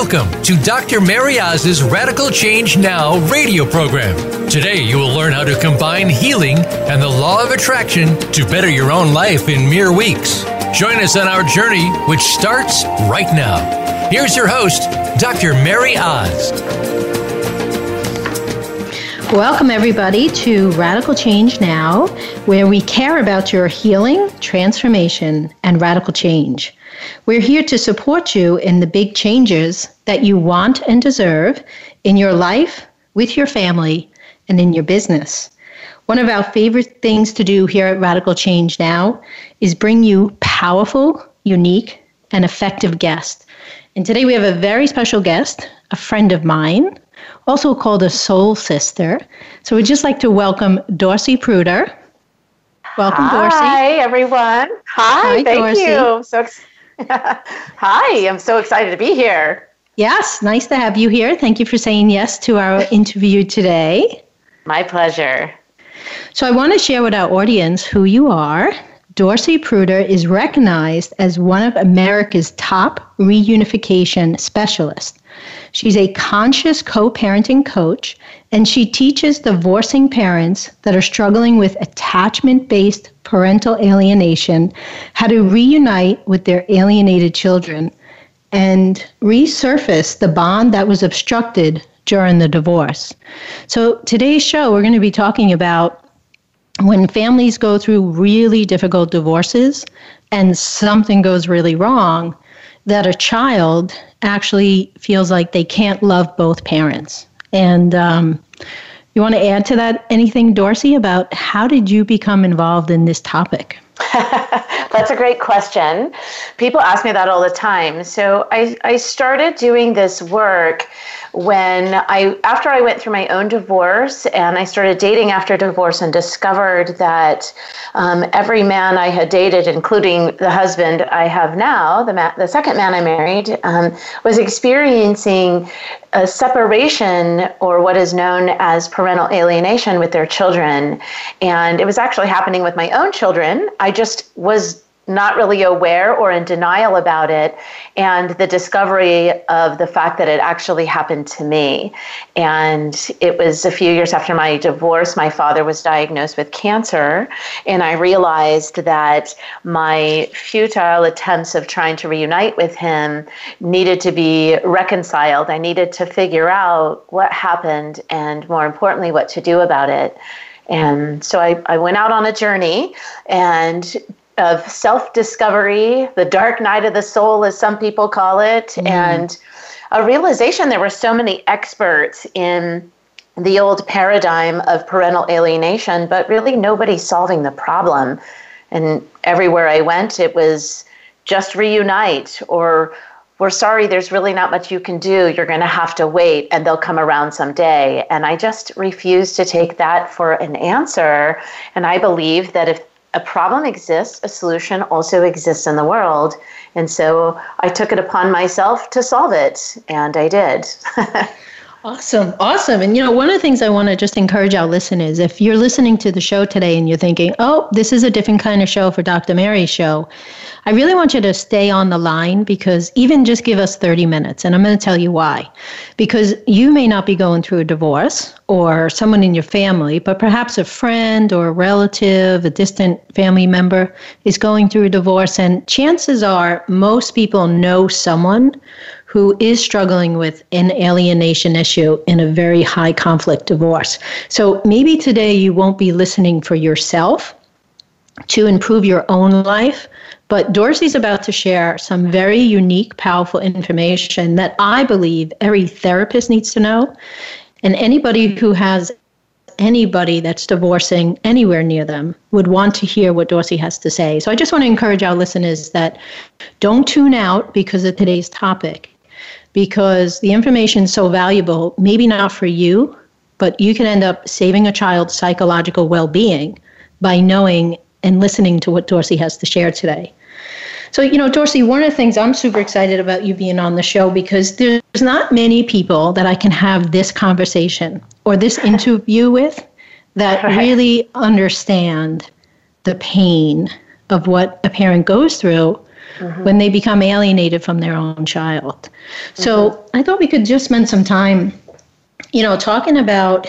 Welcome to Dr. Mary Oz's Radical Change Now radio program. Today, you will learn how to combine healing and the law of attraction to better your own life in mere weeks. Join us on our journey, which starts right now. Here's your host, Dr. Mary Oz. Welcome, everybody, to Radical Change Now, where we care about your healing, transformation, and radical change. We're here to support you in the big changes that you want and deserve in your life, with your family, and in your business. One of our favorite things to do here at Radical Change Now is bring you powerful, unique, and effective guests. And today we have a very special guest, a friend of mine, also called a soul sister. So we'd just like to welcome Dorcy Pruter. Welcome, Hi, Dorcy. Hi, everyone. Hi, Hi, thank Dorcy. you. So, ex- hi, I'm so excited to be here. Yes, nice to have you here. Thank you for saying yes to our interview today. My pleasure. So I want to share with our audience who you are. Dorcy Pruter is recognized as one of America's top reunification specialists. She's a conscious co parenting coach, and she teaches divorcing parents that are struggling with attachment based parental alienation how to reunite with their alienated children and resurface the bond that was obstructed during the divorce. So, today's show, we're going to be talking about when families go through really difficult divorces and something goes really wrong, that a child actually feels like they can't love both parents. And um, you want to add to that anything, Dorcy, about how did you become involved in this topic? That's a great question. People ask me that all the time. So I, I started doing this work when I after I went through my own divorce and I started dating after divorce and discovered that um, every man I had dated, including the husband I have now, the ma- the second man I married, um, was experiencing a separation or what is known as parental alienation with their children. And it was actually happening with my own children. I just was not really aware or in denial about it, and the discovery of the fact that it actually happened to me. And it was a few years after my divorce, my father was diagnosed with cancer, and I realized that my futile attempts of trying to reunite with him needed to be reconciled. I needed to figure out what happened and, more importantly, what to do about it. And so I, I went out on a journey and of self discovery, the dark night of the soul, as some people call it, mm. and a realization there were so many experts in the old paradigm of parental alienation, but really nobody solving the problem. And everywhere I went, it was just reunite or we're sorry, there's really not much you can do. You're going to have to wait and they'll come around someday. And I just refused to take that for an answer. And I believe that if a problem exists, a solution also exists in the world. And so I took it upon myself to solve it, and I did. Awesome, awesome. And you know, one of the things I want to just encourage our listeners if you're listening to the show today and you're thinking, oh, this is a different kind of show for Dr. Mary's show, I really want you to stay on the line because even just give us 30 minutes, and I'm going to tell you why. Because you may not be going through a divorce or someone in your family, but perhaps a friend or a relative, a distant family member is going through a divorce, and chances are most people know someone who is struggling with an alienation issue in a very high conflict divorce. So maybe today you won't be listening for yourself to improve your own life, but Dorcy's about to share some very unique, powerful information that I believe every therapist needs to know. And anybody who has anybody that's divorcing anywhere near them would want to hear what Dorcy has to say. So I just want to encourage our listeners that don't tune out because of today's topic because the information is so valuable, maybe not for you, but you can end up saving a child's psychological well being by knowing and listening to what Dorcy has to share today. So, you know, Dorcy, one of the things I'm super excited about you being on the show because there's not many people that I can have this conversation or this interview with that right. really understand the pain of what a parent goes through mm-hmm. when they become alienated from their own child. So mm-hmm. I thought we could just spend some time, you know, talking about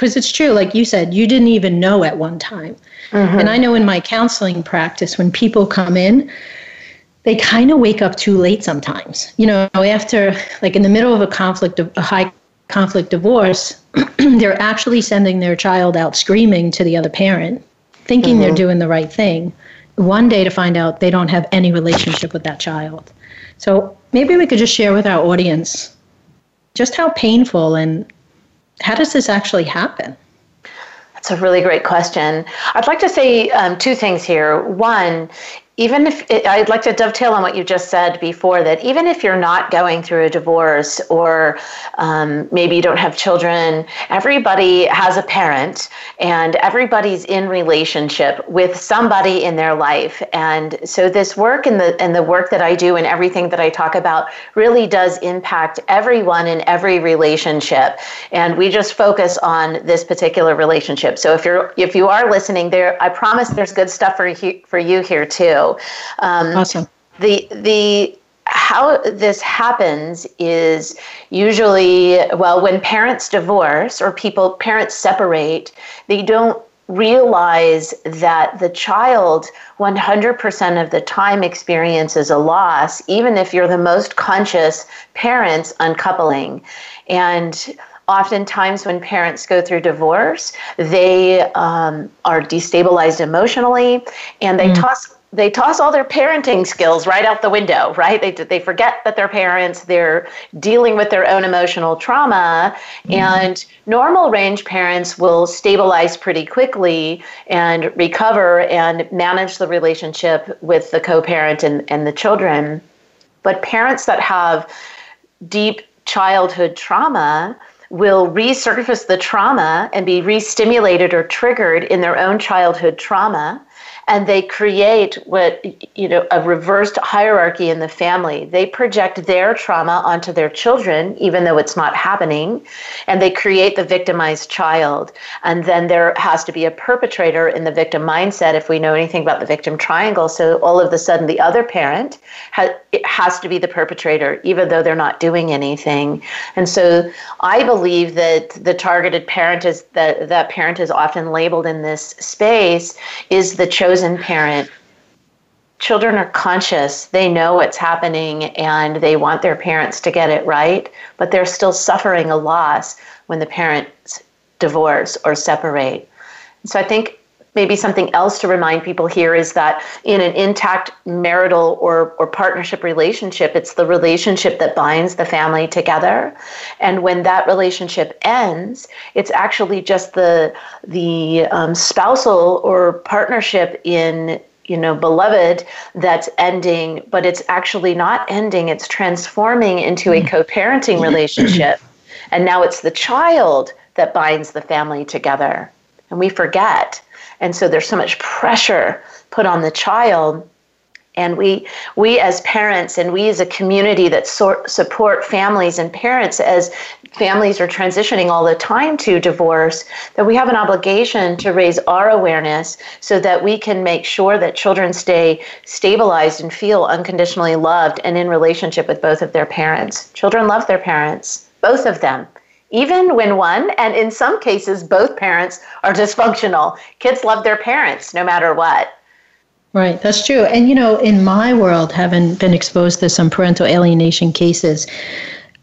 because it's true, like you said, you didn't even know at one time. Mm-hmm. And I know in my counseling practice, when people come in, they kind of wake up too late sometimes. You know, after, like in the middle of a conflict, of a high conflict divorce, they're actually sending their child out screaming to the other parent, thinking mm-hmm. they're doing the right thing. One day to find out they don't have any relationship with that child. So maybe we could just share with our audience just how painful and how does this actually happen? That's a really great question. I'd like to say um, two things here. One even if it, I'd like to dovetail on what you just said before, that even if you're not going through a divorce or um, maybe you don't have children, everybody has a parent and everybody's in relationship with somebody in their life. And so this work and the and the work that I do and everything that I talk about really does impact everyone in every relationship. And we just focus on this particular relationship. So if you're if you are listening there, I promise there's good stuff for you, for you here too. Um, awesome. The the how this happens is usually well when parents divorce or people parents separate they don't realize that the child 100% of the time experiences a loss even if you're the most conscious parents uncoupling and oftentimes when parents go through divorce they um, are destabilized emotionally and they mm. toss they toss all their parenting skills right out the window, right? They, they forget that they're parents, they're dealing with their own emotional trauma. Mm-hmm. And normal range parents will stabilize pretty quickly and recover and manage the relationship with the co parent and, and the children. But parents that have deep childhood trauma, will resurface the trauma and be re-stimulated or triggered in their own childhood trauma and they create what you know a reversed hierarchy in the family. They project their trauma onto their children even though it's not happening and they create the victimized child. And then there has to be a perpetrator in the victim mindset if we know anything about the victim triangle. So all of a sudden the other parent has, has to be the perpetrator even though they're not doing anything. And so i believe that the targeted parent is that that parent is often labeled in this space is the chosen chosen parent, children are conscious. They know what's happening and they want their parents to get it right, but they're still suffering a loss when the parents divorce or separate. So I think maybe something else to remind people here is that in an intact marital or, or partnership relationship, it's the relationship that binds the family together. And when that relationship ends, it's actually just the the um, spousal or partnership in you know beloved that's ending but it's actually not ending. It's transforming into a co-parenting relationship. And now it's the child that binds the family together. And we forget and so there's so much pressure put on the child. And we we as parents and we as a community that sort, support families and parents as families are transitioning all the time to divorce that we have an obligation to raise our awareness so that we can make sure that children stay stabilized and feel unconditionally loved and in relationship with both of their parents. Children love their parents both of them even when one, and in some cases, both parents are dysfunctional. Kids love their parents no matter what. Right, that's true. And you know, in my world, having been exposed to some parental alienation cases,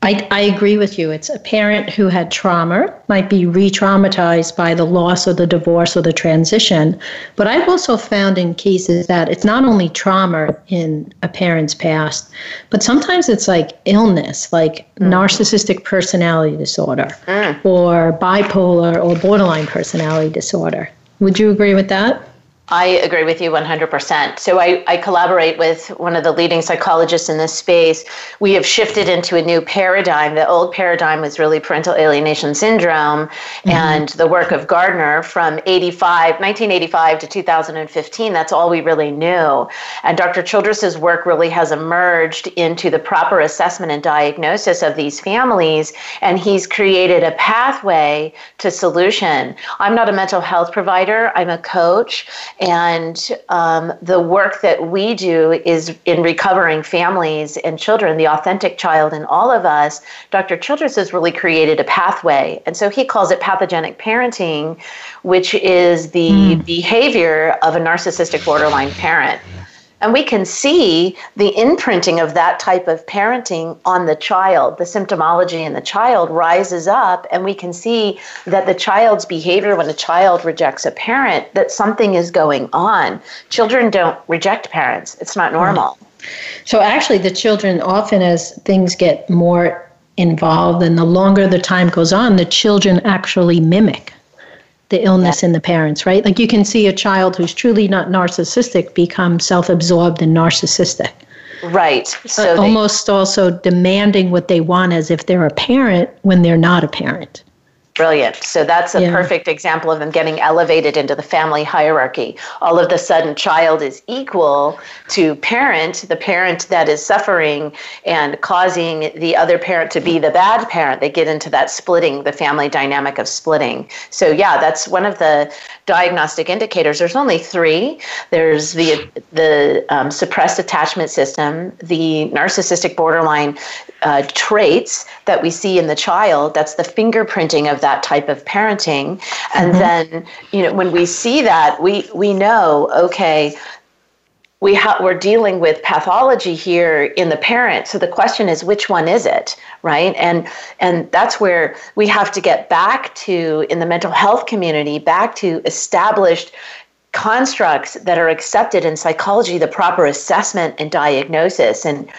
I, I agree with you. It's a parent who had trauma, might be re traumatized by the loss or the divorce or the transition. But I've also found in cases that it's not only trauma in a parent's past, but sometimes it's like illness, like mm. narcissistic personality disorder mm. or bipolar or borderline personality disorder. Would you agree with that? I agree with you 100%. So I, I collaborate with one of the leading psychologists in this space. We have shifted into a new paradigm. The old paradigm was really parental alienation syndrome mm-hmm. and the work of Gardner from 85, 1985 to 2015. That's all we really knew. And Dr. Childress's work really has emerged into the proper assessment and diagnosis of these families. And he's created a pathway to solution. I'm not a mental health provider. I'm a coach And um, the work that we do is in recovering families and children, the authentic child in all of us. Dr. Childress has really created a pathway. And so he calls it pathogenic parenting, which is the mm. behavior of a narcissistic borderline parent. And we can see the imprinting of that type of parenting on the child. The symptomology in the child rises up, and we can see that the child's behavior when a child rejects a parent, that something is going on. Children don't reject parents, it's not hmm. normal. So, actually, the children often, as things get more involved and the longer the time goes on, the children actually mimic the illness yeah. in the parents, right? Like you can see a child who's truly not narcissistic become self absorbed and narcissistic. Right. So uh, almost also demanding what they want as if they're a parent when they're not a parent. Brilliant. So that's a yeah. perfect example of them getting elevated into the family hierarchy. All of the sudden, child is equal to parent, the parent that is suffering and causing the other parent to be the bad parent. They get into that splitting, the family dynamic of splitting. So, yeah, that's one of the diagnostic indicators. There's only three there's the, the um, suppressed attachment system, the narcissistic borderline uh, traits that we see in the child. That's the fingerprinting of that type of parenting. And mm-hmm. then, you know, when we see that, we, we know, okay, we ha- we're dealing with pathology here in the parent so the question is which one is it right and and that's where we have to get back to in the mental health community back to established constructs that are accepted in psychology the proper assessment and diagnosis and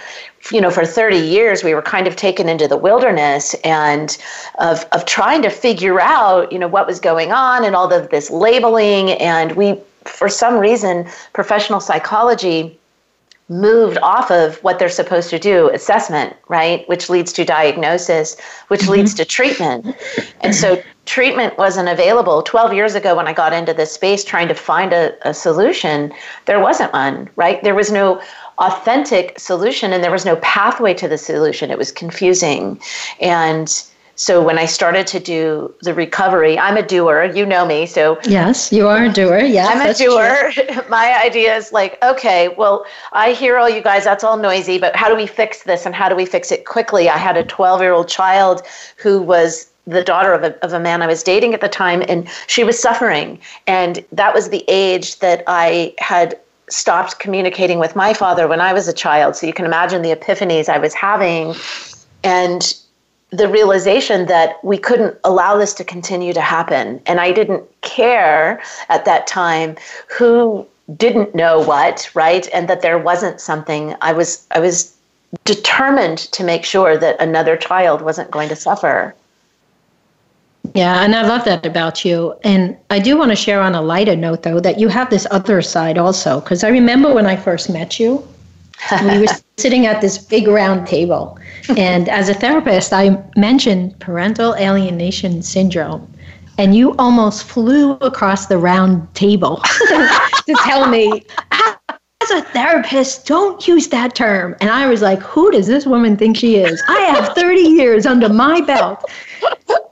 you know, for 30 years, we were kind of taken into the wilderness and of, of trying to figure out, you know, what was going on and all of this labeling. And we, for some reason, professional psychology moved off of what they're supposed to do assessment right which leads to diagnosis which mm-hmm. leads to treatment and so treatment wasn't available 12 years ago when i got into this space trying to find a, a solution there wasn't one right there was no authentic solution and there was no pathway to the solution. It was confusing. And so when I started to do the recovery, I'm a doer. You know me, so yes, you are a doer. Yes, I'm a doer. My idea is like, okay, well, I hear all you guys. That's all noisy, but how do we fix this, and how do we fix it quickly? I had a 12 year old child who was the daughter of a, of a man I was dating at the time, and she was suffering. And that was the age that I had stopped communicating with my father when I was a child. So you can imagine the epiphanies I was having and the realization that we couldn't allow this to continue to happen. And I didn't care at that time who didn't know what, right? And that there wasn't something I was I was determined to make sure that another child wasn't going to suffer. Yeah, and I love that about you. And I do want to share on a lighter note, though, that you have this other side also. Because I remember when I first met you, we were sitting at this big round table. And as a therapist, I mentioned parental alienation syndrome. And you almost flew across the round table to tell me, as a therapist, don't use that term. And I was like, who does this woman think she is? I have 30 years under my belt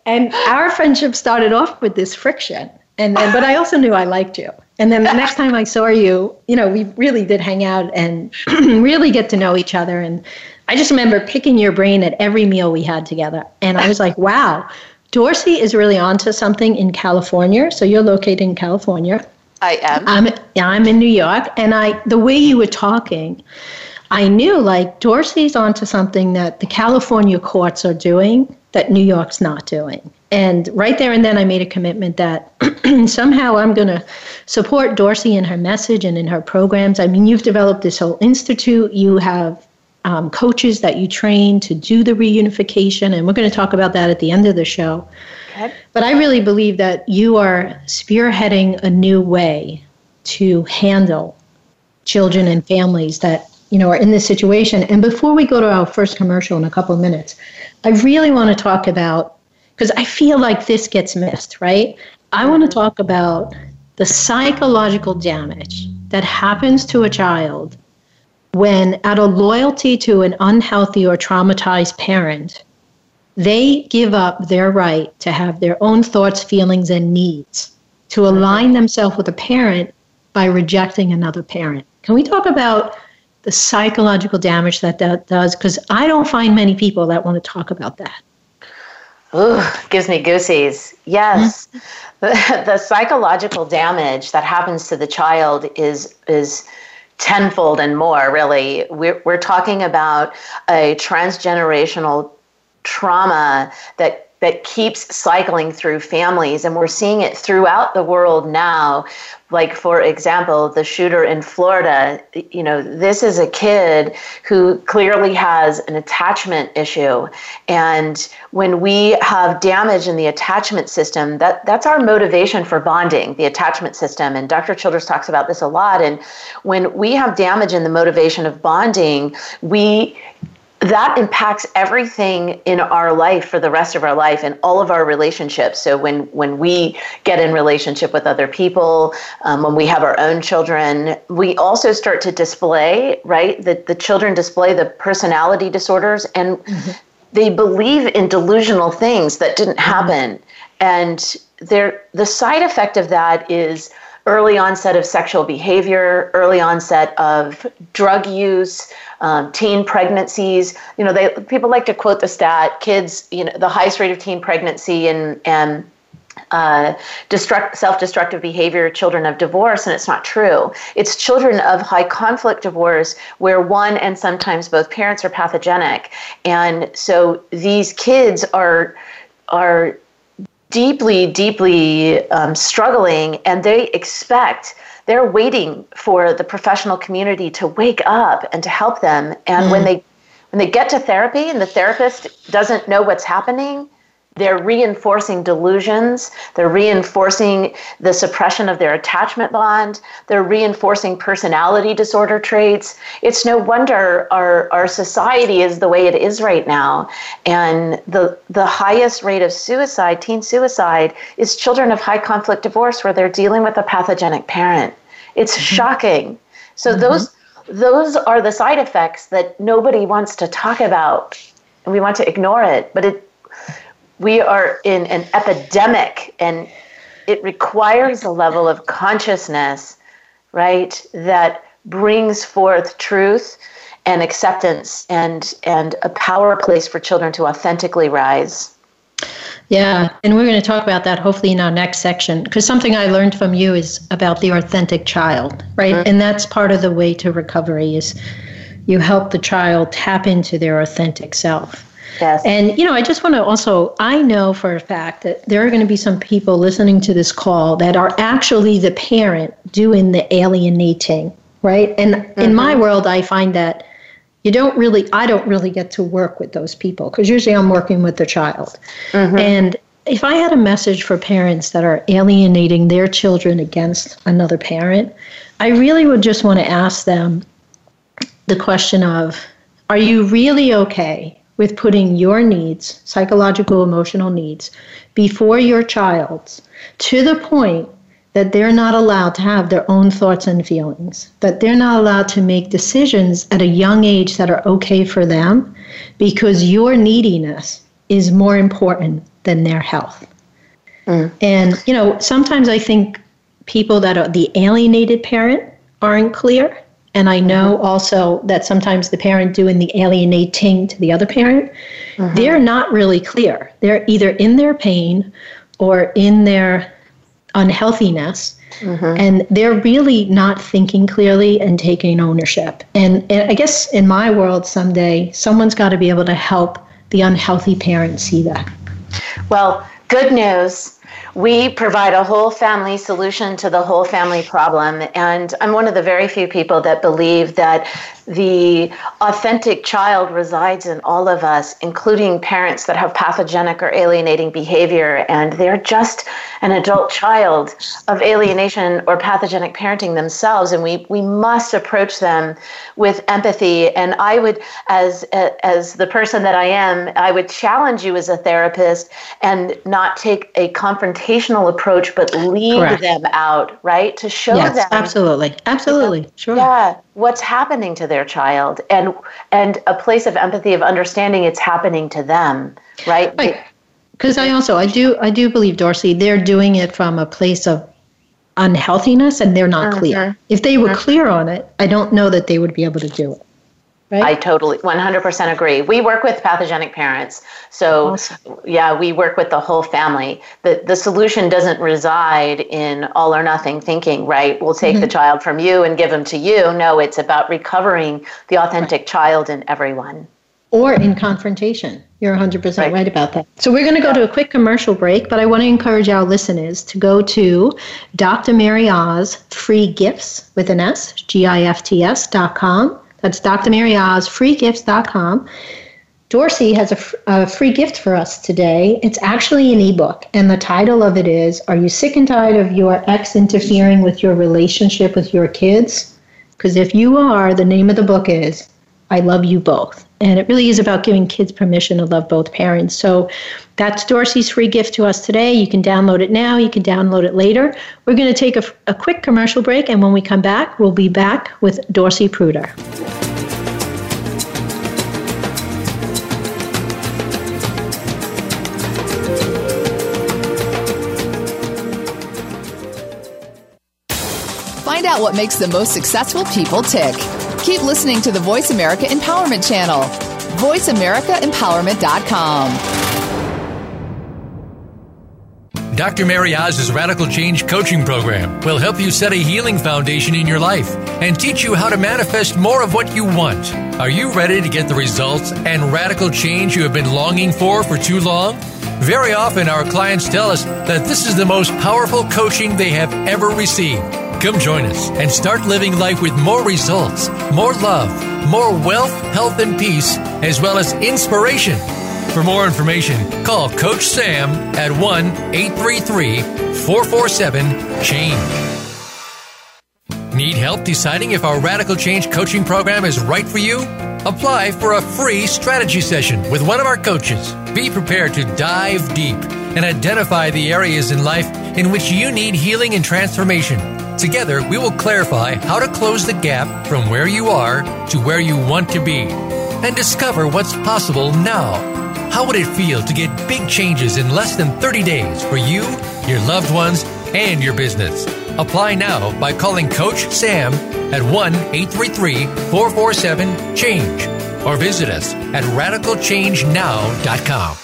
and our friendship started off with this friction. And then, but I also knew I liked you. And then the next time I saw you, you know, we really did hang out and really get to know each other. And I just remember picking your brain at every meal we had together. And I was like, wow, Dorcy is really onto something in California. So you're located in California. I am. I'm, I'm in New York. And I, the way you were talking, I knew like Dorcy's onto something that the California courts are doing that New York's not doing. And right there and then, I made a commitment that somehow I'm going to support Dorcy in her message and in her programs. I mean, you've developed this whole institute, you have um, coaches that you train to do the reunification, and we're going to talk about that at the end of the show. But I really believe that you are spearheading a new way to handle children and families that you know are in this situation. And before we go to our first commercial in a couple of minutes, I really want to talk about, because I feel like this gets missed, right? I want to talk about the psychological damage that happens to a child when, out of loyalty to an unhealthy or traumatized parent, they give up their right to have their own thoughts, feelings, and needs to align themselves with a parent by rejecting another parent. Can we talk about the psychological damage that that does? Because I don't find many people that want to talk about that. Ooh, gives me goosies. Yes. Mm-hmm. The, the psychological damage that happens to the child is is tenfold and more really we're, we're talking about a transgenerational trauma that that keeps cycling through families. And we're seeing it throughout the world now. Like for example the shooter in Florida you know this is a kid who clearly has an attachment issue. And when we have damage in the attachment system that that's our motivation for bonding the attachment system. And Dr. Childress talks about this a lot. And when we have damage in the motivation of bonding we that impacts everything in our life for the rest of our life and all of our relationships so when when we get in relationship with other people um, when we have our own children we also start to display right the, the children display the personality disorders and mm-hmm. they believe in delusional things that didn't mm-hmm. happen mm-hmm. and there the side effect of that is early onset of sexual behavior, early onset of drug use, um, teen pregnancies. You know, they people like to quote the stat: kids, you know, the highest rate of teen pregnancy and and uh, destruct, self-destructive behavior children of divorce and it's not true it's children of high conflict divorce where one and sometimes both parents are pathogenic and so these kids are are deeply, deeply um, struggling, and they expect they're waiting for the professional community to wake up and to help them. And mm. when they when they get to therapy and the therapist doesn't know what's happening, they're reinforcing delusions. They're reinforcing the suppression of their attachment bond. They're reinforcing personality disorder traits. It's no wonder our, our society is the way it is right now. And the, the highest rate of suicide, teen suicide, is children of high conflict divorce where they're dealing with a pathogenic parent. It's mm-hmm. shocking. So mm-hmm. those those are the side effects that nobody wants to talk about. And we want to ignore it. But it we are in an epidemic and it requires a level of consciousness, right, that brings forth truth and acceptance and and a power place for children to authentically rise. Yeah, and we're going to talk about that hopefully in our next section because something I learned from you is about the authentic child, right? Mm-hmm. And that's part of the way to recovery is you help the child tap into their authentic self. Yes. And, you know, I just want to also, I know for a fact that there are going to be some people listening to this call that are actually the parent doing the alienating, right? And mm-hmm. in my mm-hmm. world, I find that you don't really, I don't really get to work with those people because usually I'm working with the child. Mm-hmm. And if I had a message for parents that are alienating their children against another parent, I really would just want to ask them the question of, are you really okay with putting your needs, psychological, emotional needs, before your child's to the point that they're not allowed to have their own thoughts and feelings, that they're not allowed to make decisions at a young age that are okay for them because your neediness is more important than their health. Mm. And, you know, sometimes I think people that are the alienated parent aren't clear and I know mm-hmm. also that sometimes the parent doing the alienating to the other parent, mm-hmm. they're not really clear. They're either in their pain or in their unhealthiness. Mm-hmm. And they're really not thinking clearly and taking ownership. And, and I guess in my world, someday, someone's got to be able to help the unhealthy parent see that. Well, good news we provide a whole family solution to the whole family problem. And I'm one of the very few people that believe that the authentic child resides in all of us, including parents that have pathogenic or alienating behavior, and they're just an adult child of alienation or pathogenic parenting themselves. And we, we must approach them with empathy. And I would, as, as the person that I am, I would challenge you as a therapist and not take a confrontational approach, but lead Correct. them out, right? To show yes, them. Absolutely. Absolutely. Sure. Yeah what's happening to their child and and a place of empathy of understanding it's happening to them right right because i also i do i do believe dorcy they're doing it from a place of unhealthiness and they're not mm-hmm. clear. If they were mm-hmm. clear on it, I don't know that they would be able to do it. Right? I totally 100% agree. We work with pathogenic parents. So, awesome. yeah, we work with the whole family. The, the solution doesn't reside in all or nothing thinking, right? We'll take mm-hmm. the child from you and give them to you. No, it's about recovering the authentic right. child in everyone. Or in confrontation. You're 100% right, right about that. So, we're going to go to a quick commercial break, but I want to encourage our listeners to go to Dr. Mary Oz Free Gifts with an S, G I F T S dot com that's Dr. Mary Oz, freegifts.com. Dorcy has a, a free gift for us today. It's actually an ebook, and the title of it is Are You Sick and Tired of Your Ex Interfering with Your Relationship with Your Kids? Because if you are, the name of the book is I Love You Both. And it really is about giving kids permission to love both parents. So that's Dorcy's free gift to us today. You can download it now, you can download it later. We're going to take a, a quick commercial break, and when we come back, we'll be back with Dorcy Pruter. Find out what makes the most successful people tick. Keep listening to the Voice America Empowerment Channel. VoiceAmericaEmpowerment.com. Dr. Mary Oz's Radical Change Coaching Program will help you set a healing foundation in your life and teach you how to manifest more of what you want. Are you ready to get the results and radical change you have been longing for for too long? Very often, our clients tell us that this is the most powerful coaching they have ever received. Come join us and start living life with more results, more love, more wealth, health, and peace, as well as inspiration. For more information, call Coach Sam at 1 833 447 CHANGE. Need help deciding if our Radical Change coaching program is right for you? Apply for a free strategy session with one of our coaches. Be prepared to dive deep and identify the areas in life in which you need healing and transformation. Together, we will clarify how to close the gap from where you are to where you want to be and discover what's possible now. How would it feel to get big changes in less than 30 days for you, your loved ones, and your business? Apply now by calling Coach Sam at 1 833 447 CHANGE or visit us at radicalchangenow.com.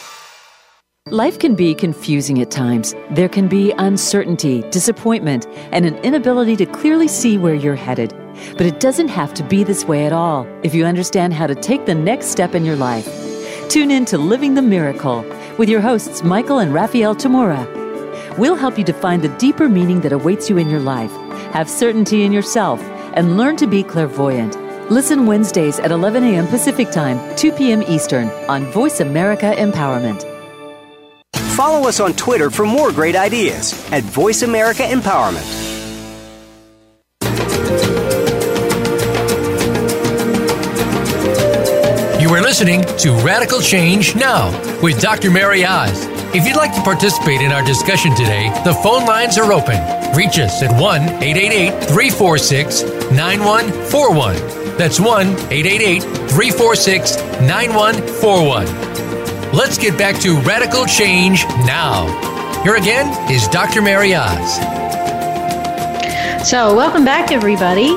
Life can be confusing at times. There can be uncertainty, disappointment, and an inability to clearly see where you're headed. But it doesn't have to be this way at all if you understand how to take the next step in your life. Tune in to Living the Miracle with your hosts, Michael and Raphael Tamura. We'll help you to find the deeper meaning that awaits you in your life, have certainty in yourself, and learn to be clairvoyant. Listen Wednesdays at 11 a.m. Pacific Time, 2 p.m. Eastern on Voice America Empowerment. Follow us on Twitter for more great ideas at Voice America Empowerment. Are listening to Radical Change Now with Dr. Mary Oz. If you'd like to participate in our discussion today, the phone lines are open. Reach us at 1 888 346 9141. That's 1 888 346 9141. Let's get back to radical change now. Here again is Dr. Mary Oz. So, welcome back, everybody.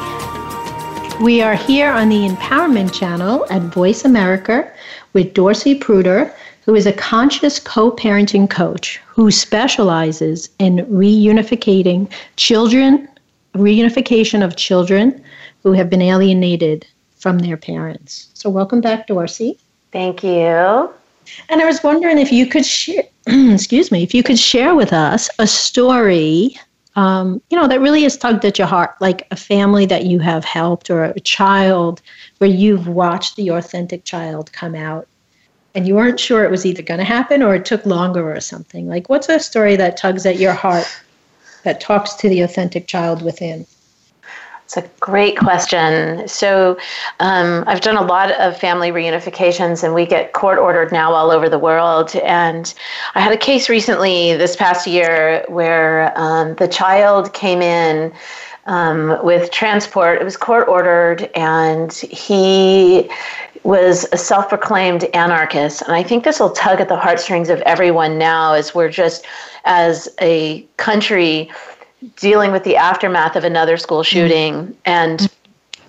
We are here on the Empowerment Channel at Voice America with Dorcy Pruter who is a conscious co parenting coach who specializes in reunificating children, reunification of children who have been alienated from their parents. So, welcome back, Dorcy. Thank you. And I was wondering if you could share, excuse me, if you could share with us a story, um, you know, that really has tugged at your heart, like a family that you have helped or a child where you've watched the authentic child come out and you weren't sure it was either going to happen or it took longer or something. Like, what's a story that tugs at your heart that talks to the authentic child within? It's a great question. So, um, I've done a lot of family reunifications, and we get court ordered now all over the world. And I had a case recently this past year where um, the child came in um, with transport. It was court ordered, and he was a self proclaimed anarchist. And I think this will tug at the heartstrings of everyone now as we're just, as a country, dealing with the aftermath of another school shooting. And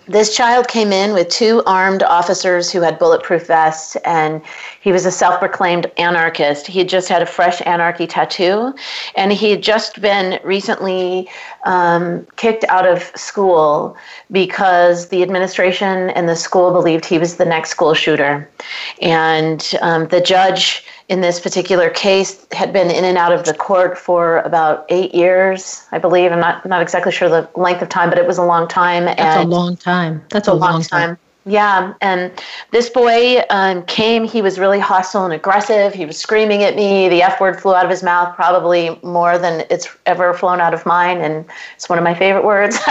this child came in with two armed officers who had bulletproof vests, and he was a self proclaimed anarchist. He had just had a fresh anarchy tattoo, and he had just been recently um, kicked out of school because the administration and the school believed he was the next school shooter. And um, the judge in this particular case had been in and out of the court for about eight years, I believe. I'm not not exactly sure the length of time, but it was a long time. That's a long time. That's a, a long, long time. time. Yeah, and this boy um, came. He was really hostile and aggressive. He was screaming at me. The F word flew out of his mouth, probably more than it's ever flown out of mine, and it's one of my favorite words. so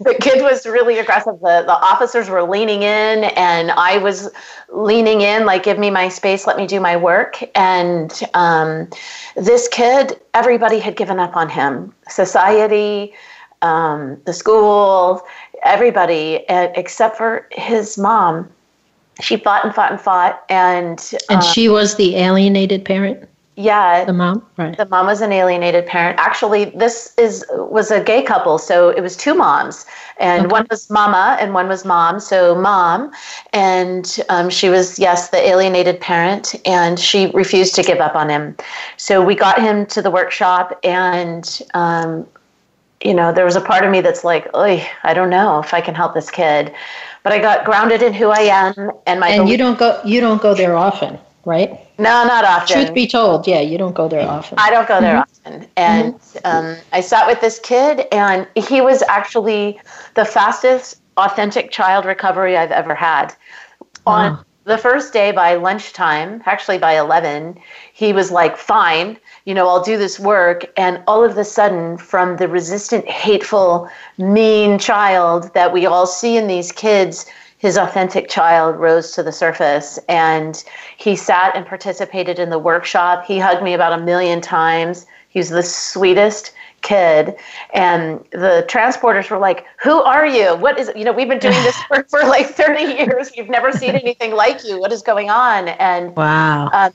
the kid was really aggressive. The, the officers were leaning in, and I was leaning in, like, give me my space, let me do my work. And um, this kid, everybody had given up on him. Society, um, the school, everybody except for his mom. She fought and fought and fought, and and uh, she was the alienated parent. Yeah, the mom, right? The mom was an alienated parent. Actually, this is was a gay couple, so it was two moms, and okay. one was mama and one was mom. So mom, and um, she was yes the alienated parent, and she refused to give up on him. So we got him to the workshop, and um, you know, there was a part of me that's like, I don't know if I can help this kid. But I got grounded in who I am and my And belief- you don't go you don't go there often, right? No, not often. Truth be told, yeah, you don't go there often. I don't go there mm-hmm. often. And mm-hmm. um, I sat with this kid, and he was actually the fastest authentic child recovery I've ever had. On wow. The first day by lunchtime, actually by 11, he was like, fine you know, I'll do this work. And all of a sudden, from the resistant, hateful, mean child that we all see in these kids, his authentic child rose to the surface. And he sat and participated in the workshop. He hugged me about a million times. He was the sweetest kid and the transporters were like who are you what is you know we've been doing this work for like 30 years we've never seen anything like you what is going on and wow um,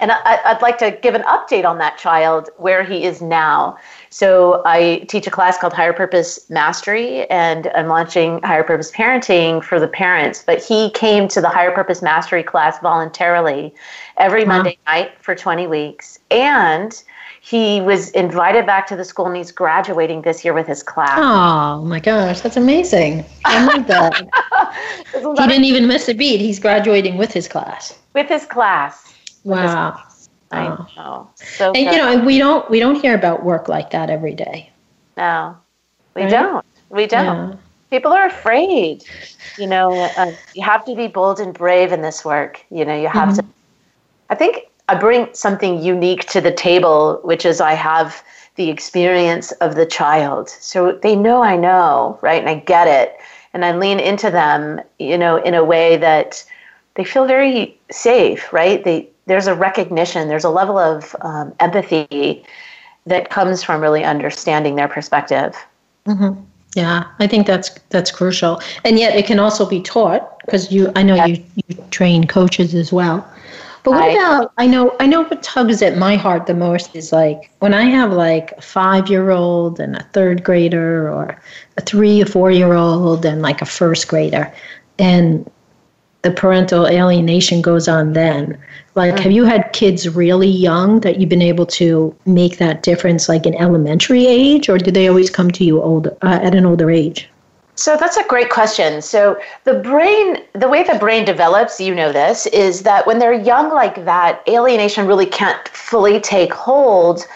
and I, would like to give an update on that child where he is now. So I teach a class called Higher Purpose Mastery, and I'm launching Higher Purpose Parenting for the parents. But he came to the Higher Purpose Mastery class voluntarily every wow. Monday night for 20 weeks. And he was invited back to the school and he's graduating this year with his class. Oh my gosh, that's amazing. I love that. he didn't even miss a beat. He's graduating with his class. With his class. Wow. I know. So and you know, we don't we don't hear about work like that every day. No, we right? don't. We don't. Yeah. People are afraid. You know, uh, you have to be bold and brave in this work. You know, you have mm-hmm. to. I think I bring something unique to the table, which is I have the experience of the child. So they know I know, right? And I get it. And I lean into them, you know, in a way that they feel very safe, right? They there's a recognition, there's a level of um, empathy that comes from really understanding their perspective. Mm-hmm. Yeah, I think that's that's crucial, and yet it can also be taught because you. I know yes. you, you train coaches as well. But what I, about I know I know what tugs at my heart the most is like when I have like a five year old and a third grader or a three or four year old and like a first grader and the parental alienation goes on then. Like, have you had kids really young that you've been able to make that difference, like in elementary age, or do they always come to you old uh, at an older age? So that's a great question. So the brain, the way the brain develops, you know this, is that when they're young like that, alienation really can't fully take hold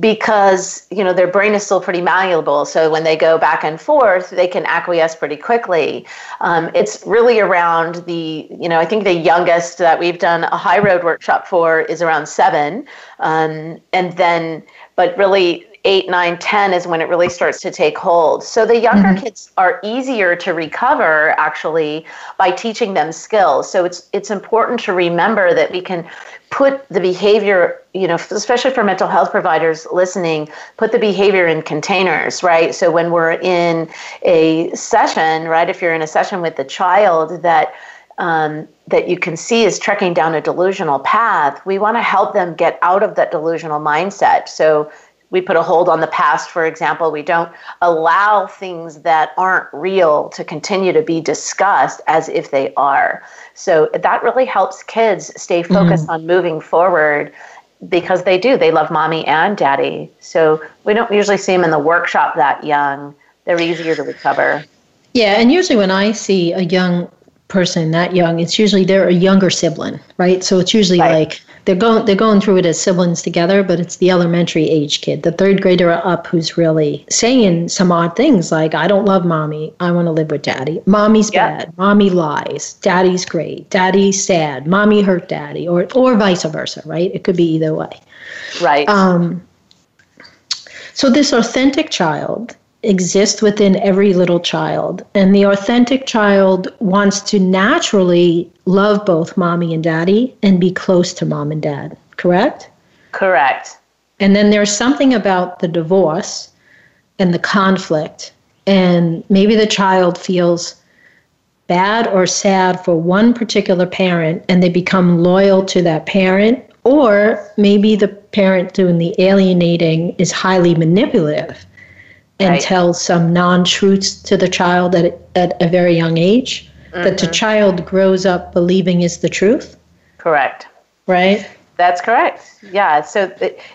because you know their brain is still pretty malleable. So when they go back and forth they can acquiesce pretty quickly. Um, it's really around the you know i think the youngest that we've done a high road workshop for is around seven. Um, and then but really eight, nine, ten is when it really starts to take hold. So the younger mm-hmm. kids are easier to recover actually by teaching them skills. So it's it's important to remember that we can put the behavior, you know, especially for mental health providers listening, put the behavior in containers, right? So when we're in a session, right, if you're in a session with the child that um, that you can see is trekking down a delusional path, we want to help them get out of that delusional mindset. So we put a hold on the past, for example. We don't allow things that aren't real to continue to be discussed as if they are. So that really helps kids stay focused mm-hmm. on moving forward because they do. They love mommy and daddy. So we don't usually see them in the workshop that young. They're easier to recover. Yeah, and usually when I see a young person that young, it's usually they're a younger sibling, right? So it's usually right. like they're going they're going through it as siblings together, but it's the elementary age kid, the third grader up, who's really saying some odd things like, "I don't love mommy. I want to live with daddy. Mommy's bad. Mommy lies. Daddy's great. Daddy's sad. Mommy hurt daddy," or or vice versa, right? It could be either way. Right. Um. So this authentic child exist within every little child. And the authentic child wants to naturally love both mommy and daddy and be close to mom and dad, correct? Correct. And then there's something about the divorce and the conflict. And maybe the child feels bad or sad for one particular parent and they become loyal to that parent. Or maybe the parent doing the alienating is highly manipulative and right. tell some non truths to the child at, at a very young age mm-hmm. that the child grows up believing is the truth. Correct. Right? That's correct. Yeah. So,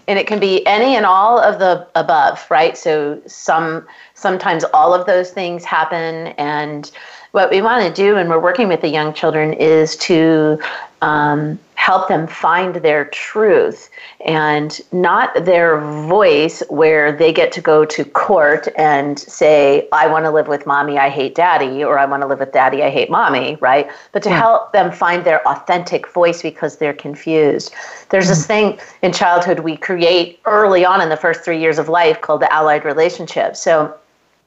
and it can be any and all of the above, right? So, some sometimes all of those things happen, and what we want to do when we're working with the young children is to um, help them find their truth and not their voice where they get to go to court and say, I want to live with mommy, I hate daddy, or I want to live with daddy, I hate mommy, right? But to yeah. help them find their authentic voice because they're confused. There's mm-hmm. this thing in childhood we create early on in the first three years of life called the allied relationship. So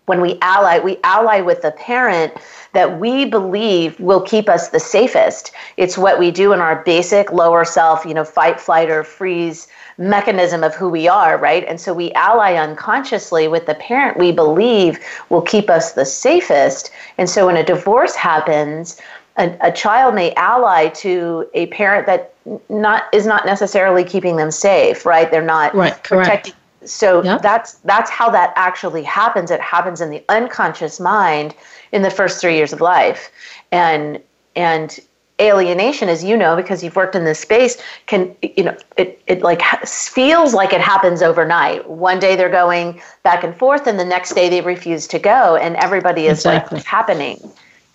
when we ally, we ally with the parent that we believe will keep us the safest. It's what we do in our basic lower self, you know, fight, flight, or freeze mechanism of who we are, right? And so we ally unconsciously with the parent we believe will keep us the safest. And so when a divorce happens, a, a child may ally to a parent that not is not necessarily keeping them safe, right? They're not right, protecting so yep. that's that's how that actually happens. It happens in the unconscious mind in the first three years of life, and and alienation, as you know, because you've worked in this space, can you know it it like feels like it happens overnight. One day they're going back and forth, and the next day they refuse to go, and everybody is exactly. like happening.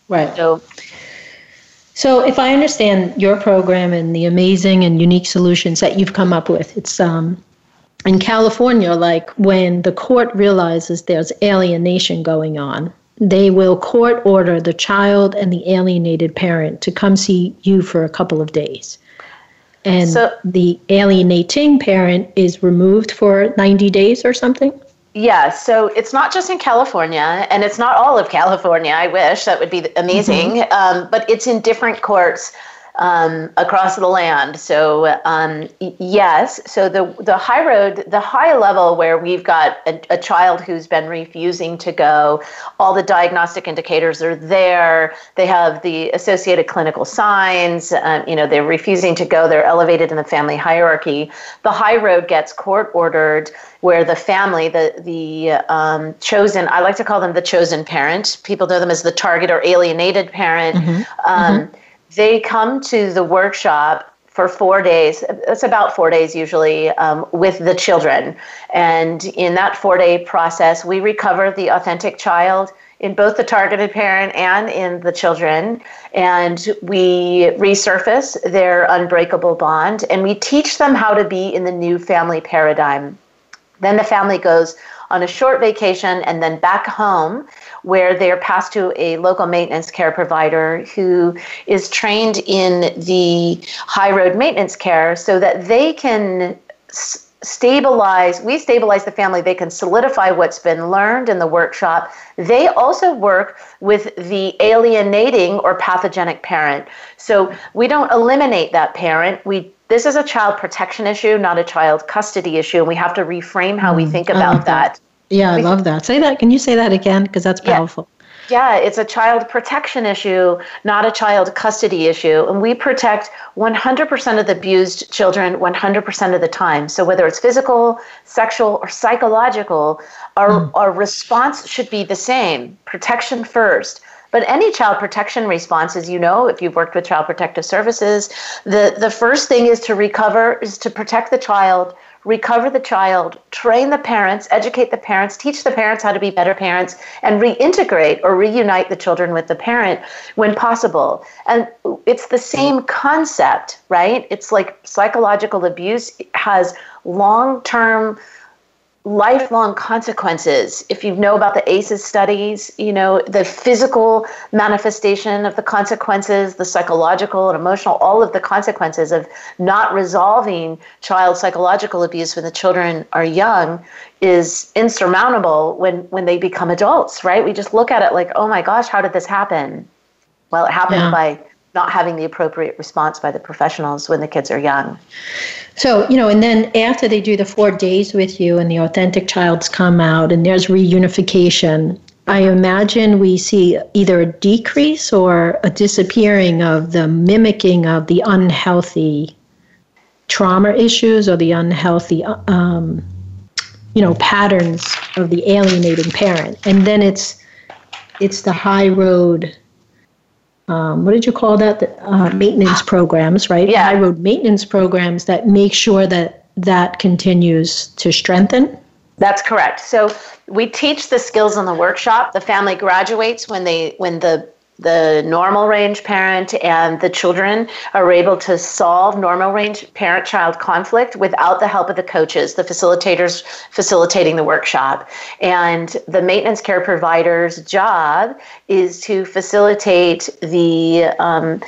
Right. So. So, if I understand your program and the amazing and unique solutions that you've come up with, it's um, in California, like when the court realizes there's alienation going on, they will court order the child and the alienated parent to come see you for a couple of days. And so, the alienating parent is removed for 90 days or something? Yeah, so it's not just in California, and it's not all of California. I wish that would be amazing, mm-hmm. um, but it's in different courts um, across the land. So um, yes, so the the high road, the high level where we've got a, a, child who's been refusing to go, all the diagnostic indicators are there. They have the associated clinical signs. Um, you know, they're refusing to go. They're elevated in the family hierarchy. The high road gets court ordered where the family, the the um, chosen, I like to call them the chosen parent. People know them as the target or alienated parent. Mm-hmm. Um, mm-hmm they come to the workshop for four days. It's about four days usually um, with the children. And in that four day process, we recover the authentic child in both the targeted parent and in the children. And we resurface their unbreakable bond and we teach them how to be in the new family paradigm. Then the family goes on a short vacation and then back home where they're passed to a local maintenance care provider who is trained in the high road maintenance care so that they can stabilize we stabilize the family. They can solidify what's been learned in the workshop. They also work with the alienating or pathogenic parent. So we don't eliminate that parent. We this is a child protection issue not a child custody issue and we have to reframe how we mm, think about that. Yeah, I love that. Say that. Can you say that again? Because that's powerful. Yeah. Yeah, it's a child protection issue, not a child custody issue. And we protect 100% of the abused children 100% of the time. So whether it's physical, sexual, or psychological, our, mm. our response should be the same protection first. But any child protection response, as you know, if you've worked with child protective services, the, the first thing is to recover, is to protect the child recover the child, train the parents, educate the parents, teach the parents how to be better parents, and reintegrate or reunite the children with the parent when possible. And it's the same concept, right? It's like psychological abuse has long term lifelong consequences. If you know about the ACEs studies, you know, the physical manifestation of the consequences, the psychological and emotional, all of the consequences of not resolving child psychological abuse when the children are young is insurmountable when, when they become adults, right? We just look at it like, oh my gosh, how did this happen? Well, it happened yeah. by not having the appropriate response by the professionals when the kids are young. So, you know, and then after they do the four days with you and the authentic childs come out and there's reunification, I imagine we see either a decrease or a disappearing of the mimicking of the unhealthy trauma issues or the unhealthy, um, you know, patterns of the alienating parent. And then it's it's the high road um, what did you call that? The, uh, maintenance programs, right? Yeah. High road maintenance programs that make sure that that continues to strengthen. That's correct. So we teach the skills in the workshop. The family graduates when they when the the normal range parent and the children are able to solve normal range parent child conflict without the help of the coaches, the facilitators facilitating the workshop. And the maintenance care provider's job is to facilitate the um,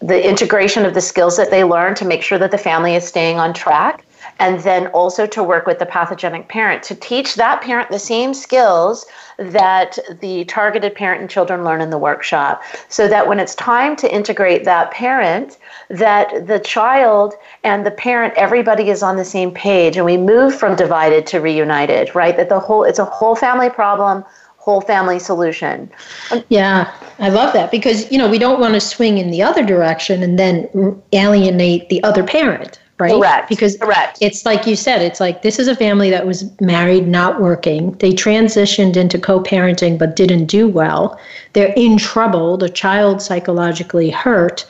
the integration of the skills that they learn to make sure that the family is staying on track and then also to work with the pathogenic parent to teach that parent the same skills that the targeted parent and children learn in the workshop so that when it's time to integrate that parent that the child and the parent everybody is on the same page and we move from divided to reunited right that the whole it's a whole family problem whole family solution. Yeah, I love that because you know we don't want to swing in the other direction and then alienate the other parent, right? Correct. Because Correct. it's like you said, it's like this is a family that was married, not working. They transitioned into co-parenting but didn't do well. They're in trouble. The child psychologically hurt.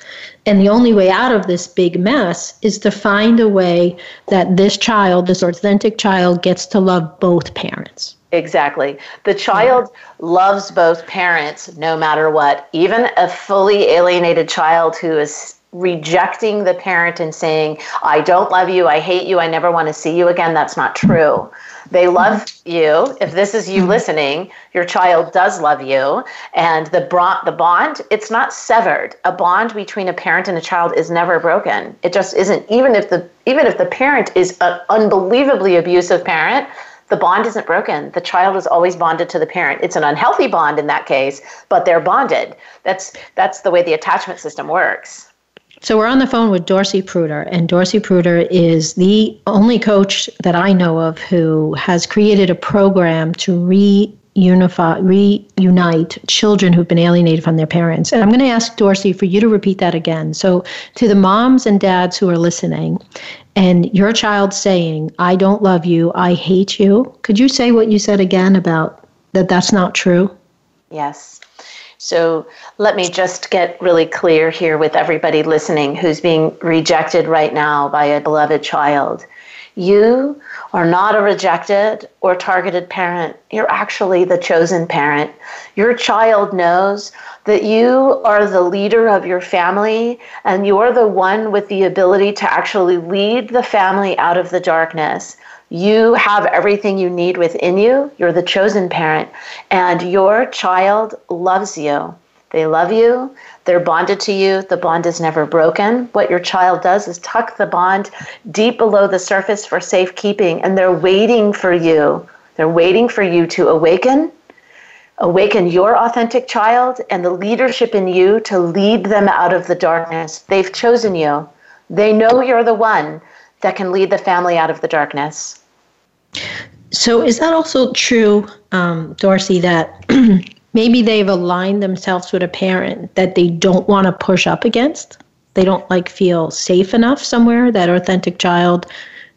And the only way out of this big mess is to find a way that this child, this authentic child, gets to love both parents. Exactly. The child yeah. loves both parents no matter what. Even a fully alienated child who is rejecting the parent and saying, I don't love you, I hate you, I never want to see you again, that's not true. They love you. If this is you mm-hmm. listening, your child does love you. And the, bond, the bond, it's not severed. A bond between a parent and a child is never broken. It just isn't. Even if the, even if the parent is an unbelievably abusive parent, the bond isn't broken. The child is always bonded to the parent. It's an unhealthy bond in that case, but they're bonded. That's, that's the way the attachment system works. So we're on the phone with Dorcy Pruter, and Dorcy Pruter is the only coach that I know of who has created a program to reunify, reunite children who've been alienated from their parents. And I'm going to ask Dorcy for you to repeat that again. So to the moms and dads who are listening, and your child saying, "I don't love you, I hate you," could you say what you said again about that? That's not true. Yes. So let me just get really clear here with everybody listening who's being rejected right now by a beloved child. You are not a rejected or targeted parent. You're actually the chosen parent. Your child knows that you are the leader of your family and you're the one with the ability to actually lead the family out of the darkness. You have everything you need within you. You're the chosen parent, and your child loves you. They love you. They're bonded to you. The bond is never broken. What your child does is tuck the bond deep below the surface for safekeeping, and they're waiting for you. They're waiting for you to awaken, awaken your authentic child and the leadership in you to lead them out of the darkness. They've chosen you. They know you're the one that can lead the family out of the darkness. So, is that also true, um, Dorcy, that maybe they've aligned themselves with a parent that they don't want to push up against. They don't like feel safe enough somewhere. That authentic child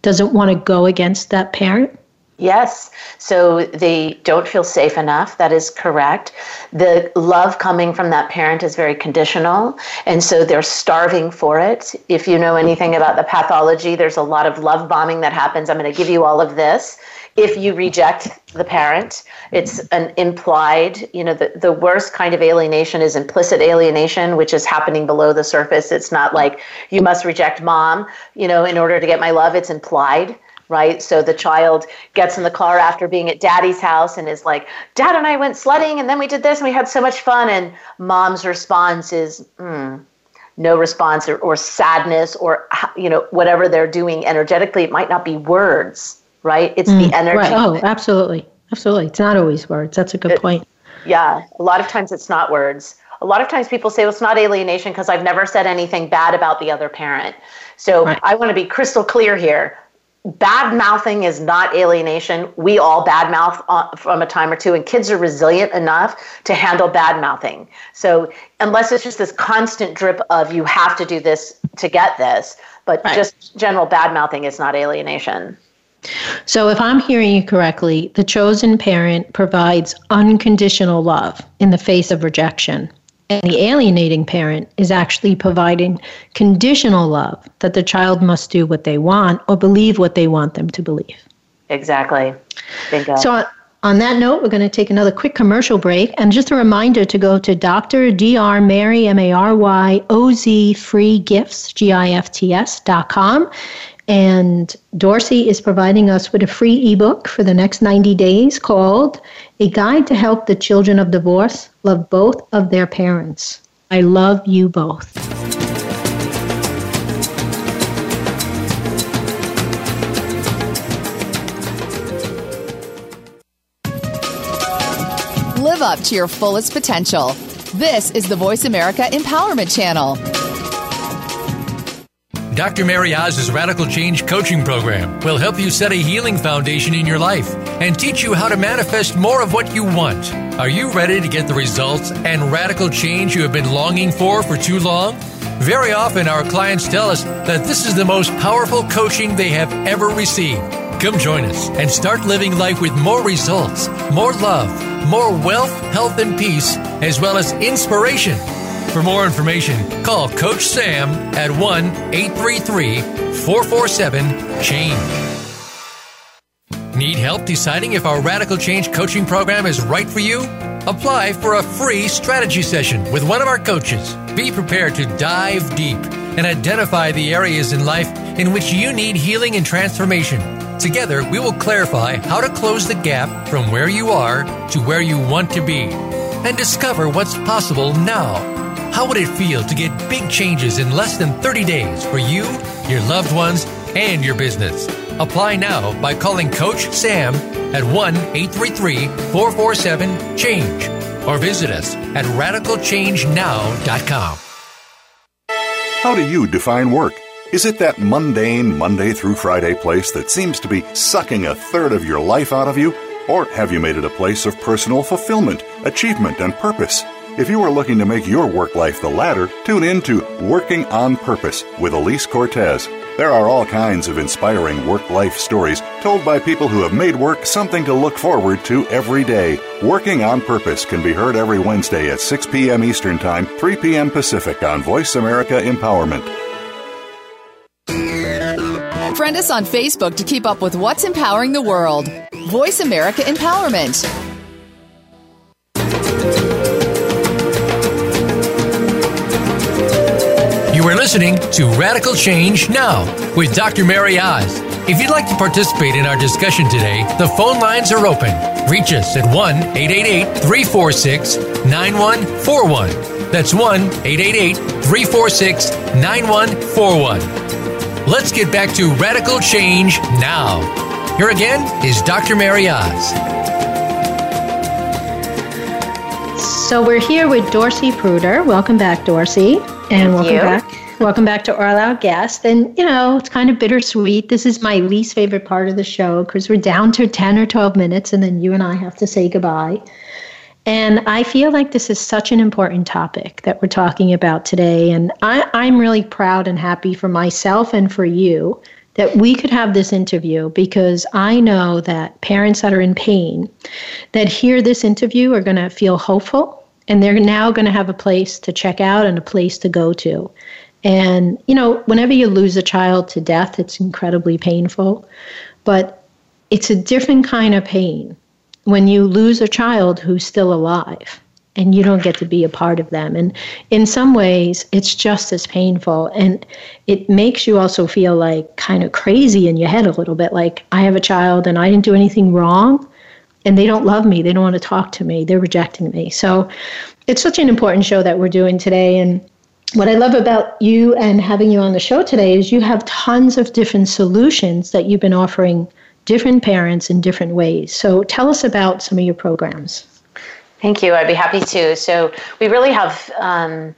doesn't want to go against that parent. Yes. So they don't feel safe enough. That is correct. The love coming from that parent is very conditional. And so they're starving for it. If you know anything about the pathology, there's a lot of love bombing that happens. I'm going to give you all of this. If you reject the parent, it's an implied, you know, the, the worst kind of alienation is implicit alienation, which is happening below the surface. It's not like you must reject mom, you know, in order to get my love. It's implied right? So the child gets in the car after being at daddy's house and is like, Dad and I went sledding and then we did this and we had so much fun. And mom's response is, mm, no response or, or sadness or, you know, whatever they're doing energetically. It might not be words, right? It's mm, the energy. Right. Oh, absolutely. Absolutely. It's not always words. That's a good it, point. Yeah. A lot of times it's not words. A lot of times people say, well, it's not alienation because I've never said anything bad about the other parent. So right. I want to be crystal clear here bad mouthing is not alienation. We all bad mouth uh, from a time or two, and kids are resilient enough to handle bad mouthing. So, unless it's just this constant drip of you have to do this to get this, but right. just general bad mouthing is not alienation. So, if I'm hearing you correctly, the chosen parent provides unconditional love in the face of rejection. The alienating parent is actually providing conditional love that the child must do what they want or believe what they want them to believe. Exactly. Bingo. So, on that note, we're going to take another quick commercial break. And just a reminder to go to Dr. Dr. Mary, M A R Y O Z, free gifts, G I F T S dot com. And Dorcy is providing us with a free ebook for the next 90 days called A Guide to Help the Children of Divorce Love Both of Their Parents. I love you both. Live up to your fullest potential. This is the Voice America Empowerment Channel. Dr. Mary Oz's Radical Change Coaching Program will help you set a healing foundation in your life and teach you how to manifest more of what you want. Are you ready to get the results and radical change you have been longing for for too long? Very often, our clients tell us that this is the most powerful coaching they have ever received. Come join us and start living life with more results, more love, more wealth, health, and peace, as well as inspiration. For more information, call Coach Sam at 1 833 447 CHANGE. Need help deciding if our Radical Change coaching program is right for you? Apply for a free strategy session with one of our coaches. Be prepared to dive deep and identify the areas in life in which you need healing and transformation. Together, we will clarify how to close the gap from where you are to where you want to be and discover what's possible now. How would it feel to get big changes in less than 30 days for you, your loved ones, and your business? Apply now by calling Coach Sam at 1 833 447 CHANGE or visit us at radicalchangenow.com. How do you define work? Is it that mundane Monday through Friday place that seems to be sucking a third of your life out of you? Or have you made it a place of personal fulfillment, achievement, and purpose? If you are looking to make your work life the latter, tune in to Working on Purpose with Elise Cortez. There are all kinds of inspiring work life stories told by people who have made work something to look forward to every day. Working on Purpose can be heard every Wednesday at 6 p.m. Eastern Time, 3 p.m. Pacific on Voice America Empowerment. Friend us on Facebook to keep up with what's empowering the world. Voice America Empowerment. You are listening to Radical Change Now with Dr. Mary Oz. If you'd like to participate in our discussion today, the phone lines are open. Reach us at 1 888 346 9141. That's 1 888 346 9141. Let's get back to Radical Change Now. Here again is Dr. Mary Oz. So we're here with Dorcy Pruter. Welcome back, Dorcy. And Thank welcome you. back. Welcome back to our loud guest. And, you know, it's kind of bittersweet. This is my least favorite part of the show because we're down to 10 or 12 minutes and then you and I have to say goodbye. And I feel like this is such an important topic that we're talking about today. And I, I'm really proud and happy for myself and for you that we could have this interview because I know that parents that are in pain that hear this interview are going to feel hopeful and they're now going to have a place to check out and a place to go to. And, you know, whenever you lose a child to death, it's incredibly painful, but it's a different kind of pain when you lose a child who's still alive and you don't get to be a part of them. And in some ways, it's just as painful. And it makes you also feel like kind of crazy in your head a little bit like, I have a child and I didn't do anything wrong. And they don't love me. They don't want to talk to me. They're rejecting me. So it's such an important show that we're doing today. And what I love about you and having you on the show today is you have tons of different solutions that you've been offering different parents in different ways. So tell us about some of your programs. Thank you. I'd be happy to. So we really have um,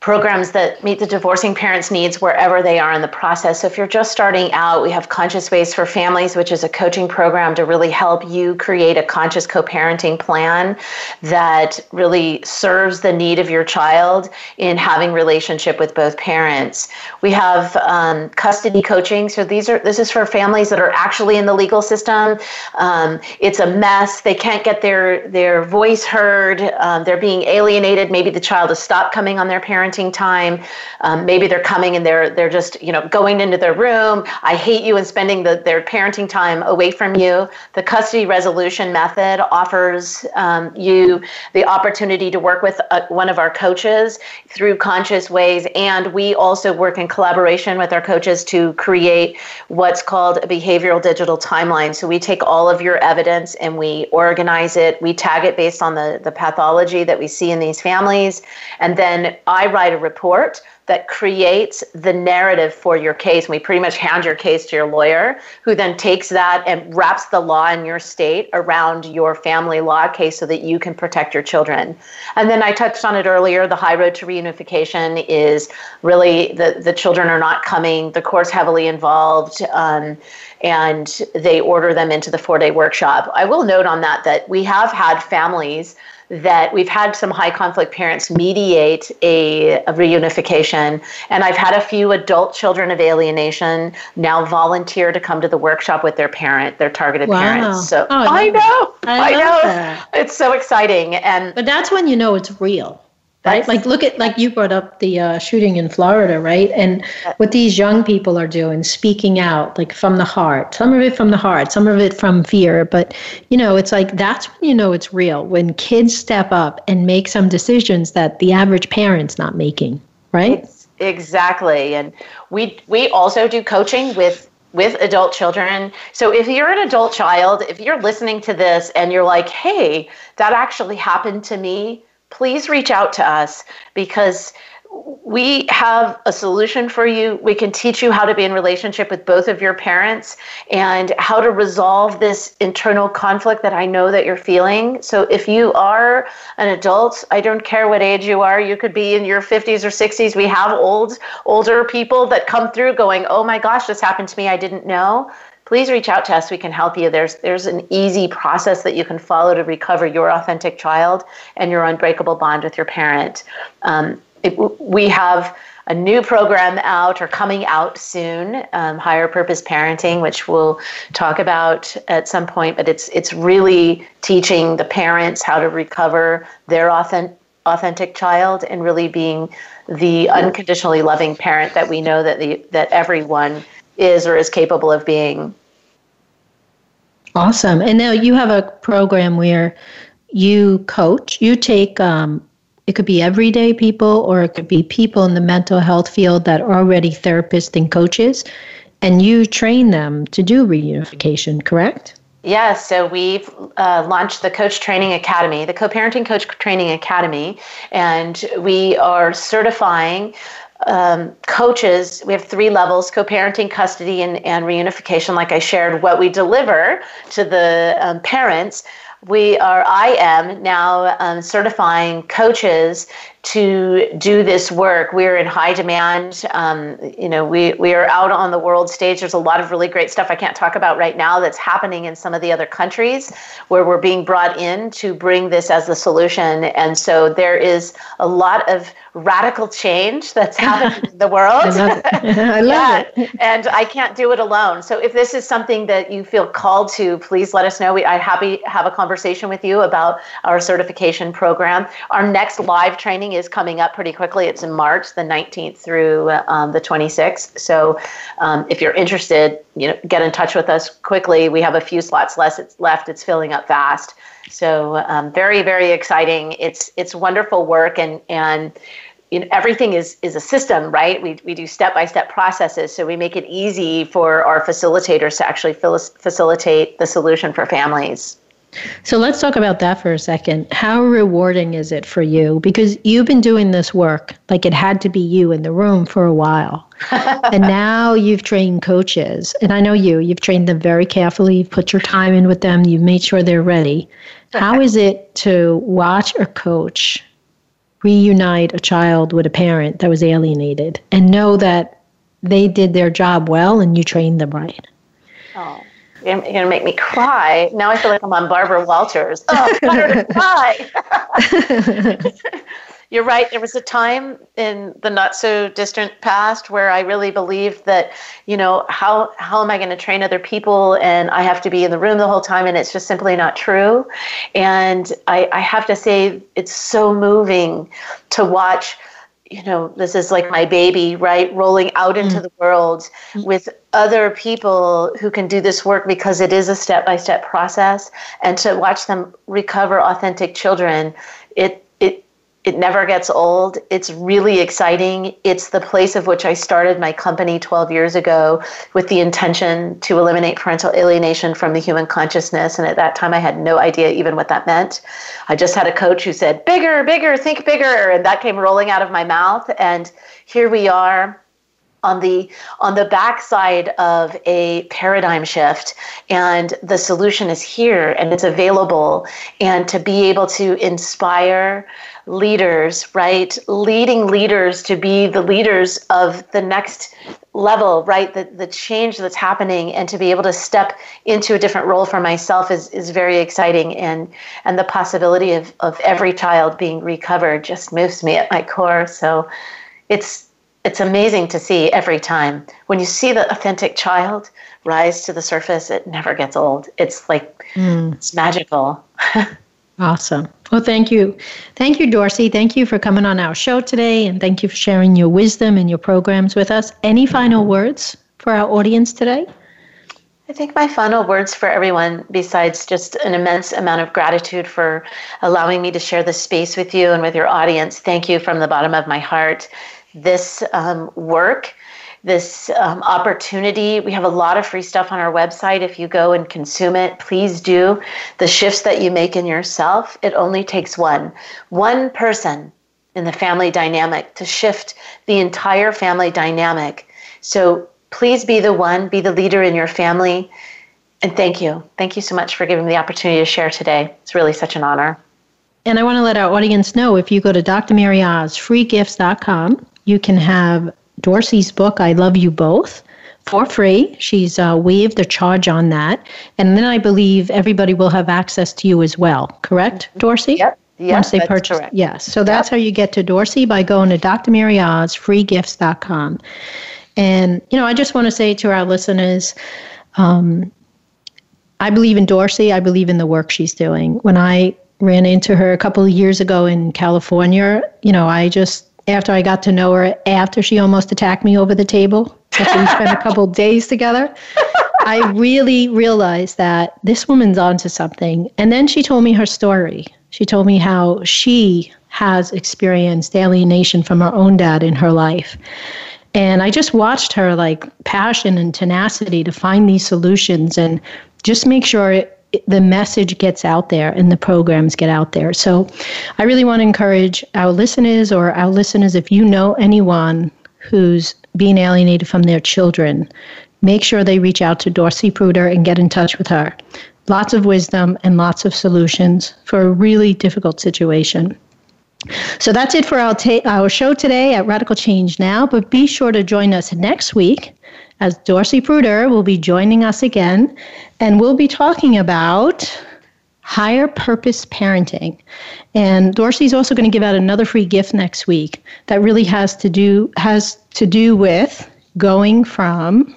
programs that meet the divorcing parents' needs wherever they are in the process. So if you're just starting out, we have Conscious Ways for Families, which is a coaching program to really help you create a conscious co-parenting plan that really serves the need of your child in having relationship with both parents. We have um, custody coaching. So these are this is for families that are actually in the legal system. Um, it's a mess. They can't get their their voice heard. Um, they're being alienated. Maybe the child has stopped coming on their parents parenting time. Um, maybe they're coming and they're they're just you know going into their room. I hate you and spending the, their parenting time away from you. The custody resolution method offers um, you the opportunity to work with a, uh, one of our coaches through conscious ways, and we also work in collaboration with our coaches to create what's called a behavioral digital timeline. So we take all of your evidence and we organize it. We tag it based on the the pathology that we see in these families, and then I write a report that creates the narrative for your case. And We pretty much hand your case to your lawyer, who then takes that and wraps the law in your state around your family law case so that you can protect your children. And then I touched on it earlier the high road to reunification is really the, the children are not coming, the court's heavily involved. Um, and they order them into the four day workshop. I will note on that that we have had families that we've had some high conflict parents mediate a, a, reunification. And I've had a few adult children of alienation now volunteer to come to the workshop with their parent, their targeted wow. parents. So oh, I, I know. I, I know. That. It's so exciting. And but that's when you know it's real right? Like look at like you brought up the uh, shooting in florida right? And what these young people are doing speaking out like from the heart. Some of it from the heart some of it from fear but you know it's like that's when you know it's real when kids step up and make some decisions that the average parent's not making right? Exactly and we we also do coaching with with adult children. So if you're an adult child, if you're listening to this and you're like, hey, that actually happened to me, please reach out to us because we have a solution for you. We can teach you how to be in relationship with both of your parents and how to resolve this internal conflict that I know that you're feeling. So if you are an adult, I don't care what age you are, you could be in your 50s or 60s. We have old older people that come through going, "Oh my gosh, this happened to me. I didn't know." Please reach out to us. We can help you. There's there's an easy process that you can follow to recover your authentic child and your unbreakable bond with your parent. Um, it, we have a new program out or coming out soon, um, Higher Purpose Parenting, which we'll talk about at some point. But it's it's really teaching the parents how to recover their authentic authentic child and really being the unconditionally loving parent that we know that the that everyone is or is capable of being. Awesome. And now you have a program where you coach, you take, um, it could be everyday people or it could be people in the mental health field that are already therapists and coaches, and you train them to do reunification, correct? Yes, so we've uh, launched the Coach Training Academy, the Co Parenting Coach Training Academy, and we are certifying um, coaches, we have three levels co parenting, custody, and, and reunification. Like I shared, what we deliver to the um, parents. We are, I am now um, certifying coaches to do this work. We're in high demand. Um, you know, we, we are out on the world stage. There's a lot of really great stuff I can't talk about right now that's happening in some of the other countries where we're being brought in to bring this as the solution. And so there is a lot of radical change that's happening in the world. I love it. I love yeah. it. And I can't do it alone. So if this is something that you feel called to, please let us know. We, I'd happy have a conversation with you about our certification program. Our next live training is coming up pretty quickly. It's in March, the 19th through um, the 26th. So um, if you're interested, you know, get in touch with us quickly. We have a few slots less it's left. It's filling up fast. So um, very, very exciting. It's it's wonderful work and and you know, everything is is a system, right? We we do step by step processes, so we make it easy for our facilitators to actually facilitate the solution for families. So let's talk about that for a second. How rewarding is it for you? Because you've been doing this work like it had to be you in the room for a while. and now you've trained coaches. And I know you, you've trained them very carefully. You've put your time in with them. You've made sure they're ready. How is it to watch a coach reunite a child with a parent that was alienated and know that they did their job well and you trained them right? Oh. You're going to make me cry. Now I feel like I'm on Barbara Walters. Oh, to cry. You're right. There was a time in the not so distant past where I really believed that, you know, how how am I going to train other people and I have to be in the room the whole time and it's just simply not true. And I, I have to say it's so moving to watch you know, this is like my baby, right? Rolling out into mm. the world with other people who can do this work because it is a step by step process. And to watch them recover authentic children, it, it, never gets old. It's really exciting. It's the place of which I started my company 12 years ago with the intention to eliminate parental alienation from the human consciousness. And at that time, I had no idea even what that meant. I just had a coach who said, bigger, bigger, think bigger. And that came rolling out of my mouth. And here we are on the on the backside of a paradigm shift and the solution is here and it's available and to be able to inspire leaders right? Leading leaders to be the leaders of the next level right? The, the change that's happening and to be able to step into a different role for myself is, is very exciting. And and the possibility of, of every child being recovered just moves me at my core. So it's it's amazing to see every time. When you see the authentic child rise to the surface it never gets old. It's like mm. it's magical awesome. Well thank you. Thank you dorcy. Thank you for coming on our show today and thank you for sharing your wisdom and your programs with us. Any final words for our audience today? I think my final words for everyone, besides just an immense amount of gratitude for allowing me to share this space with you and with your audience, thank you from the bottom of my heart. This um, work, this um, opportunity. We have a lot of free stuff on our website. If you go and consume it, please do. The shifts that you make in yourself, it only takes one. One person in the family dynamic to shift the entire family dynamic. So please be the one, be the leader in your family. And thank you. Thank you so much for giving me the opportunity to share today. It's really such an honor. And I want to let our audience know if you go to drmaryoz, you can have Dorcy's book, I Love You Both, for free. She's uh, waived the charge on that. And then I believe everybody will have access to you as well, correct, mm-hmm. Dorcy? Yep. Yes, Once they purchase. Correct. Yes. So that's yep. how you get to Dorcy by going to drmaryozfreegifts.com. And, you know, I just want to say to our listeners, um, I believe in Dorcy. I believe in the work she's doing. When I ran into her a couple of years ago in California, you know, I just after I got to know her, after she almost attacked me over the table, after we spent a couple days together, I really realized that this woman's onto something. And then she told me her story. She told me how she has experienced alienation from her own dad in her life. And I just watched her like passion and tenacity to find these solutions and just make sure it, the message gets out there and the programs get out there. So I really want to encourage our listeners or our listeners, if you know anyone who's being alienated from their children, make sure they reach out to Dorcy Pruter and get in touch with her. Lots of wisdom and lots of solutions for a really difficult situation. So that's it for our, ta- our show today at Radical Change Now. But be sure to join us next week as Dorcy Pruter will be joining us again. And we'll be talking about higher purpose parenting. And Dorcy's also going to give out another free gift next week that really has to do has to do with going from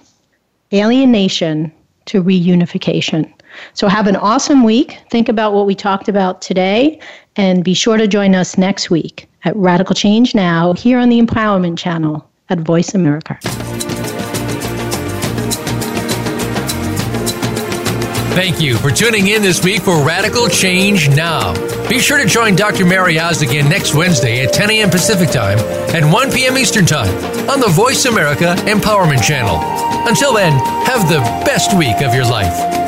alienation to reunification. So have an awesome week. Think about what we talked about today and be sure to join us next week at Radical Change Now here on the Empowerment Channel at Voice America. Thank you for tuning in this week for Radical Change Now. Be sure to join Dr. Mary Oz again next Wednesday at 10 a.m. Pacific Time and 1 p.m. Eastern Time on the Voice America Empowerment Channel. Until then, have the best week of your life.